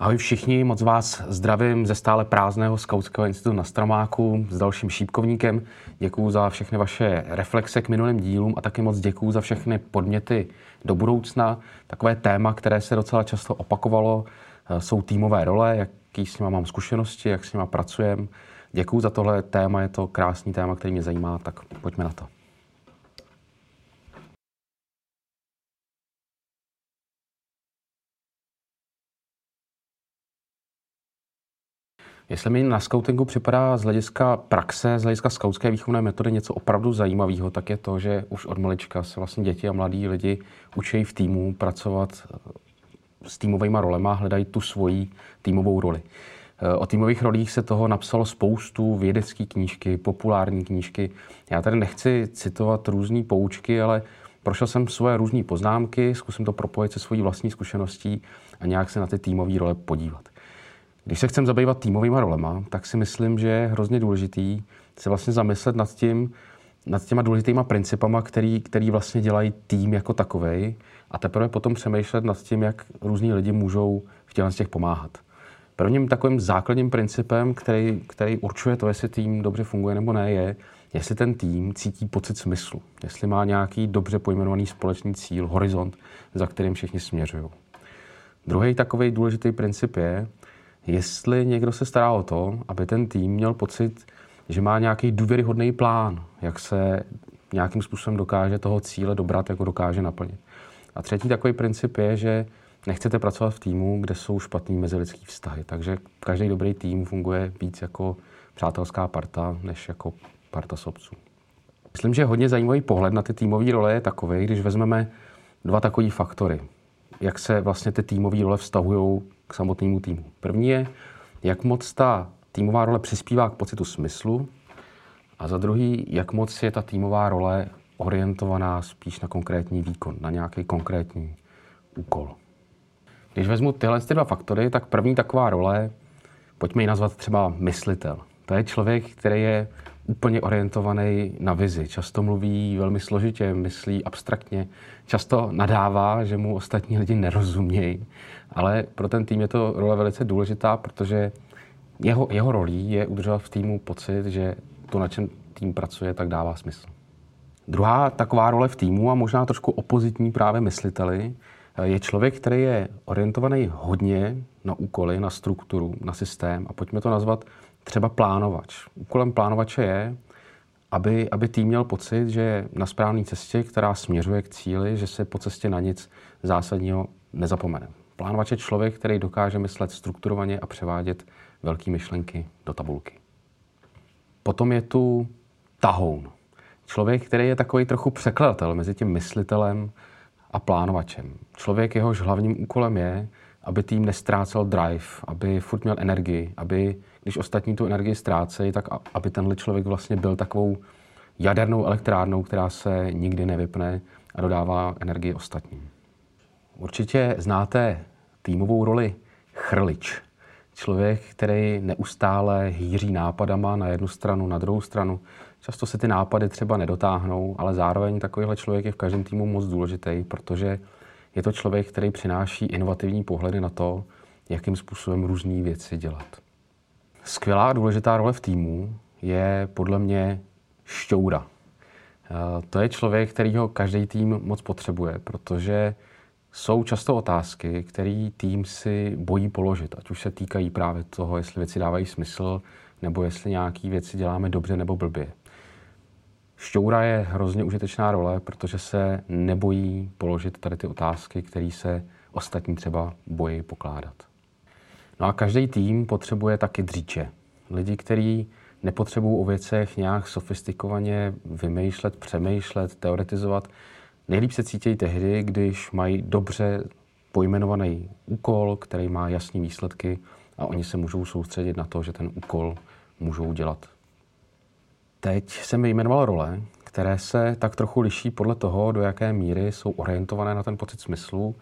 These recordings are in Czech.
Ahoj všichni, moc vás zdravím ze stále prázdného Skautského institutu na Stromáku s dalším šípkovníkem. Děkuju za všechny vaše reflexe k minulým dílům a taky moc děkuju za všechny podněty do budoucna. Takové téma, které se docela často opakovalo, eh, jsou týmové role, jaký s nimi mám zkušenosti, jak s nimi pracujem. Děkuju za tohle téma, je to krásný téma, který mě zajímá, tak pojďme na to. Jestli mi na scoutingu připadá z hlediska praxe, z hlediska skautské výchovné metody něco opravdu zajímavého, tak je to, že už od malička se vlastně děti a mladí lidi učí v týmu pracovat eh, s týmovými rolema, hledají tu svoji týmovou roli. Eh, o týmových rolích se toho napsalo spoustu vědecké knížky, populární knížky. Já tady nechci citovat různé poučky, ale prošel jsem svoje různé poznámky, zkusím to propojit se svojí vlastní zkušeností a nějak se na ty týmové role podívat. Když se chcem zabývat týmovými rolema, tak si myslím, že je hrozně důležitý se vlastně zamyslet nad tím, nad těma důležitýma principama, který, který vlastně dělají tým jako takový, a teprve potom přemýšlet nad tím, jak různí lidi můžou v těch, těch pomáhat. Prvním takovým základním principem, který, který určuje to, jestli tým dobře funguje nebo ne, je, jestli ten tým cítí pocit smyslu, jestli má nějaký dobře pojmenovaný společný cíl, horizont, za kterým všichni směřují. Druhý takový důležitý princip je, jestli někdo se stará o to, aby ten tým měl pocit, že má nějaký důvěryhodný plán, jak se nějakým způsobem dokáže toho cíle dobrat, jako dokáže naplnit. A třetí takový princip je, že nechcete pracovat v týmu, kde jsou špatný mezilidský vztahy. Takže každý dobrý tým funguje víc jako přátelská parta, než jako parta sobců. Myslím, že hodně zajímavý pohled na ty týmové role je takový, když vezmeme dva takové faktory. Jak se vlastně ty týmové role vztahují k samotnému týmu. První je, jak moc ta týmová role přispívá k pocitu smyslu a za druhý, jak moc je ta týmová role orientovaná spíš na konkrétní výkon, na nějaký konkrétní úkol. Když vezmu tyhle ty dva faktory, tak první taková role, pojďme ji nazvat třeba myslitel. To je člověk, který je úplně orientovaný na vizi. Často mluví velmi složitě, myslí abstraktně, často nadává, že mu ostatní lidi nerozumějí, ale pro ten tým je to role velice důležitá, protože jeho, jeho rolí je udržovat v týmu pocit, že to, na čem tým pracuje, tak dává smysl. Druhá taková role v týmu a možná trošku opozitní právě mysliteli je člověk, který je orientovaný hodně na úkoly, na strukturu, na systém a pojďme to nazvat třeba plánovač. Úkolem plánovače je, aby, aby tým měl pocit, že je na správné cestě, která směřuje k cíli, že se po cestě na nic zásadního nezapomene. Plánovač je člověk, který dokáže myslet strukturovaně a převádět velké myšlenky do tabulky. Potom je tu tahoun. Člověk, který je takový trochu překladatel mezi tím myslitelem a plánovačem. Člověk, jehož hlavním úkolem je, aby tým nestrácel drive, aby furt měl energii, aby když ostatní tu energii ztrácejí, tak aby tenhle člověk vlastně byl takovou jadernou elektrárnou, která se nikdy nevypne a dodává energii ostatním. Určitě znáte týmovou roli chrlič. Člověk, který neustále hýří nápadama na jednu stranu, na druhou stranu. Často se ty nápady třeba nedotáhnou, ale zároveň takovýhle člověk je v každém týmu moc důležitý, protože je to člověk, který přináší inovativní pohledy na to, jakým způsobem různé věci dělat. Skvělá důležitá role v týmu je podle mě šťoura. Eh, to je člověk, kterýho každý tým moc potřebuje, protože jsou často otázky, které tým si bojí položit, ať už se týkají právě toho, jestli věci dávají smysl, nebo jestli nějaké věci děláme dobře nebo blbě. Šťoura je hrozně užitečná role, protože se nebojí položit tady ty otázky, které se ostatní třeba bojí pokládat. No a každý tým potřebuje taky dříče. Lidi, kteří nepotřebují o věcech nějak sofistikovaně vymýšlet, přemýšlet, teoretizovat. Nejlíp se cítí tehdy, když mají dobře pojmenovaný úkol, který má jasné výsledky a oni se můžou soustředit na to, že ten úkol můžou dělat. Teď jsem vyjmenoval role, které se tak trochu liší podle toho, do jaké míry jsou orientované na ten pocit smyslu,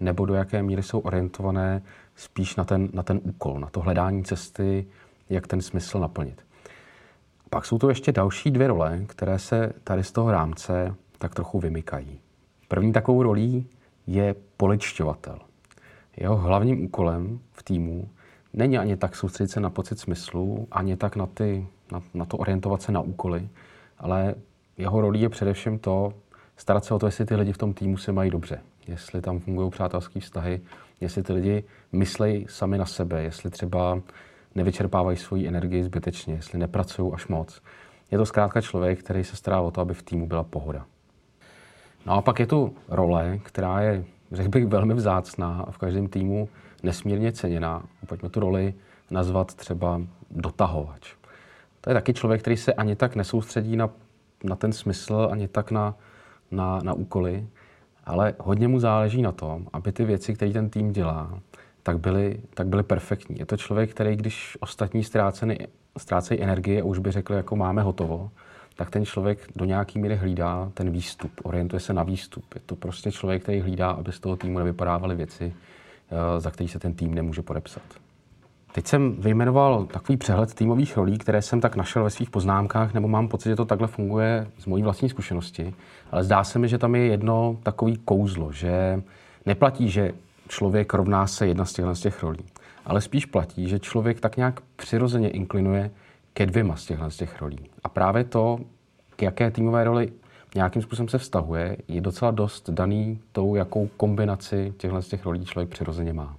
nebo do jaké míry jsou orientované spíš na ten, na ten úkol, na to hledání cesty, jak ten smysl naplnit. Pak jsou tu ještě další dvě role, které se tady z toho rámce tak trochu vymykají. První takovou rolí je poličťovatel. Jeho hlavním úkolem v týmu není ani tak soustředit se na pocit smyslu, ani tak na, ty, na, na to orientovat se na úkoly, ale jeho rolí je především to, starat se o to, jestli ty lidi v tom týmu se mají dobře, jestli tam fungují přátelské vztahy, jestli ty lidi myslejí sami na sebe, jestli třeba nevyčerpávají svoji energii zbytečně, jestli nepracují až moc. Je to zkrátka člověk, který se stará o to, aby v týmu byla pohoda. No a pak je tu role, která je, řekl bych, velmi vzácná a v každém týmu nesmírně ceněná. Pojďme tu roli nazvat třeba dotahovač. To je taky člověk, který se ani tak nesoustředí na, na ten smysl, ani tak na, na, na úkoly, ale hodně mu záleží na tom, aby ty věci, které ten tým dělá, tak byly, tak byly perfektní. Je to člověk, který, když ostatní ztrácejí energii a už by řekli, jako máme hotovo, tak ten člověk do nějaký míry hlídá ten výstup, orientuje se na výstup. Je to prostě člověk, který hlídá, aby z toho týmu nevypadávaly věci, eh, za který se ten tým nemůže podepsat. Teď jsem vyjmenoval takový přehled týmových rolí, které jsem tak našel ve svých poznámkách, nebo mám pocit, že to takhle funguje z mojí vlastní zkušenosti. Ale zdá se mi, že tam je jedno takový kouzlo, že neplatí, že člověk rovná se jedna z těchto z těch rolí. Ale spíš platí, že člověk tak nějak přirozeně inklinuje ke dvěma z těchto z těch rolí. A právě to, k jaké týmové roli nějakým způsobem se vztahuje, je docela dost daný tou, jakou kombinaci těchto z těch rolí člověk přirozeně má.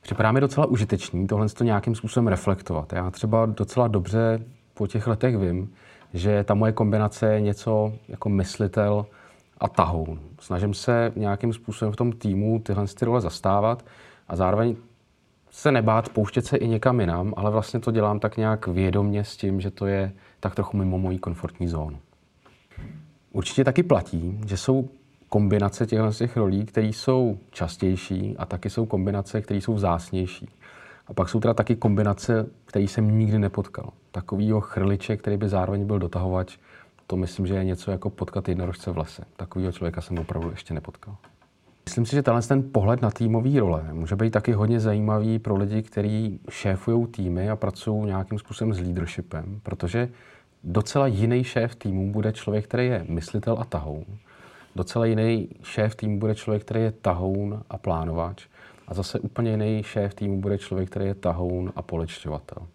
Připadá mi docela užitečný tohle to nějakým způsobem reflektovat. Já třeba docela dobře po těch letech vím, že ta moje kombinace je něco jako myslitel a tahoun. Snažím se nějakým způsobem v tom týmu tyhle ty role zastávat a zároveň se nebát pouštět se i někam jinam, ale vlastně to dělám tak nějak vědomně s tím, že to je tak trochu mimo mojí komfortní zónu. Určitě taky platí, že jsou kombinace těchto těch rolí, které jsou častější a taky jsou kombinace, které jsou vzácnější. A pak jsou teda taky kombinace, které jsem nikdy nepotkal. Takovýho chrliče, který by zároveň byl dotahovač, to myslím, že je něco jako potkat jednorožce v lese. Takovýho člověka jsem opravdu ještě nepotkal. Myslím si, že tenhle ten pohled na týmový role může být taky hodně zajímavý pro lidi, kteří šéfují týmy a pracují nějakým způsobem s leadershipem, protože docela jiný šéf týmu bude člověk, který je myslitel a tahoun. Docela jiný šéf týmu bude člověk, který je tahoun a plánovač. A zase úplně jiný šéf týmu bude člověk, který je tahoun a polečťovatel.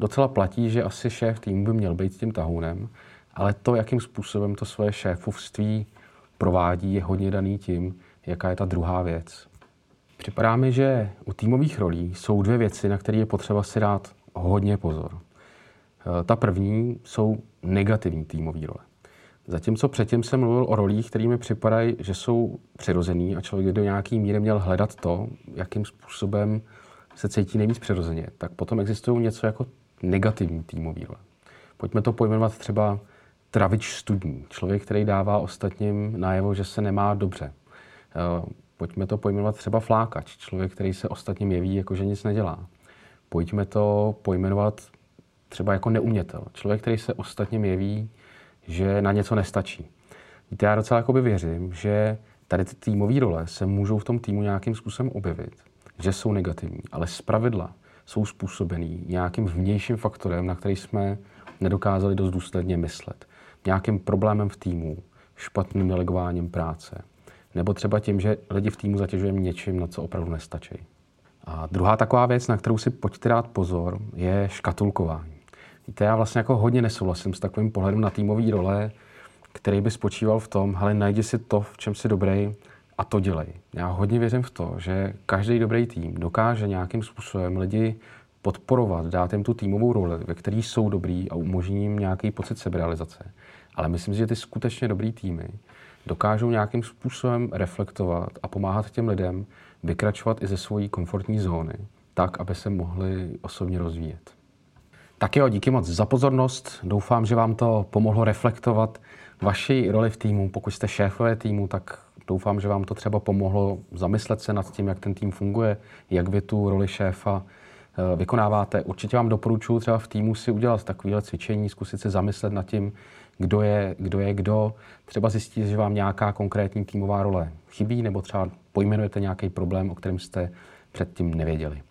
Docela platí, že asi šéf týmu by měl být tím tahounem, ale to, jakým způsobem to svoje šéfovství provádí, je hodně daný tím, jaká je ta druhá věc. Připadá mi, že u týmových rolí jsou dvě věci, na které je potřeba si dát hodně pozor. Eh, ta první jsou negativní týmové role. Zatímco předtím jsem mluvil o rolích, které mi připadají, že jsou přirozený a člověk do nějaký míry měl hledat to, jakým způsobem se cítí nejvíc přirozeně, tak potom existují něco jako negativní týmový role. Pojďme to pojmenovat třeba travič studní. Člověk, který dává ostatním najevo, že se nemá dobře. Eh, pojďme to pojmenovat třeba flákač. Člověk, který se ostatním jeví, jako že nic nedělá. Pojďme to pojmenovat třeba jako neumětel. Člověk, který se ostatním jeví, že na něco nestačí. Víte, já docela jakoby věřím, že tady ty týmové role se můžou v tom týmu nějakým způsobem objevit, že jsou negativní, ale z pravidla jsou způsobený nějakým vnějším faktorem, na který jsme nedokázali dost důsledně myslet. Nějakým problémem v týmu, špatným delegováním práce, nebo třeba tím, že lidi v týmu zatěžujeme něčím, na co opravdu nestačí. A druhá taková věc, na kterou si pojďte dát pozor, je škatulkování. Víte, já vlastně jako hodně nesouhlasím s takovým pohledem na týmový role, který by spočíval v tom, hele, najdi si to, v čem jsi dobrý a to dělej. Já hodně věřím v to, že každý dobrý tým dokáže nějakým způsobem lidi podporovat, dát jim tu týmovou roli, ve které jsou dobrý a umožní jim nějaký pocit seberealizace. Ale myslím si, že ty skutečně dobrý týmy dokážou nějakým způsobem reflektovat a pomáhat těm lidem vykračovat i ze svojí komfortní zóny, tak, aby se mohli osobně rozvíjet. Tak jo, díky moc za pozornost. Doufám, že vám to pomohlo reflektovat vaši roli v týmu. Pokud jste šéfové týmu, tak doufám, že vám to třeba pomohlo zamyslet se nad tím, jak ten tým funguje, jak vy tu roli šéfa eh, vykonáváte. Určitě vám doporučuji třeba v týmu si udělat takovéhle cvičení, zkusit se zamyslet nad tím, kdo je, kdo je kdo. Třeba zjistit, že vám nějaká konkrétní týmová role chybí, nebo třeba pojmenujete nějaký problém, o kterém jste předtím nevěděli.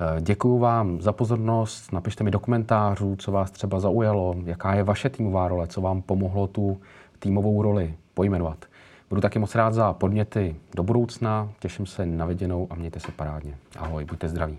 Eh, Děkuji vám za pozornost, napište mi do komentářů, co vás třeba zaujalo, jaká je vaše týmová role, co vám pomohlo tu týmovou roli pojmenovat. Budu taky moc rád za podněty do budoucna. Těším se na viděnou a mějte se parádně. Ahoj, buďte zdraví.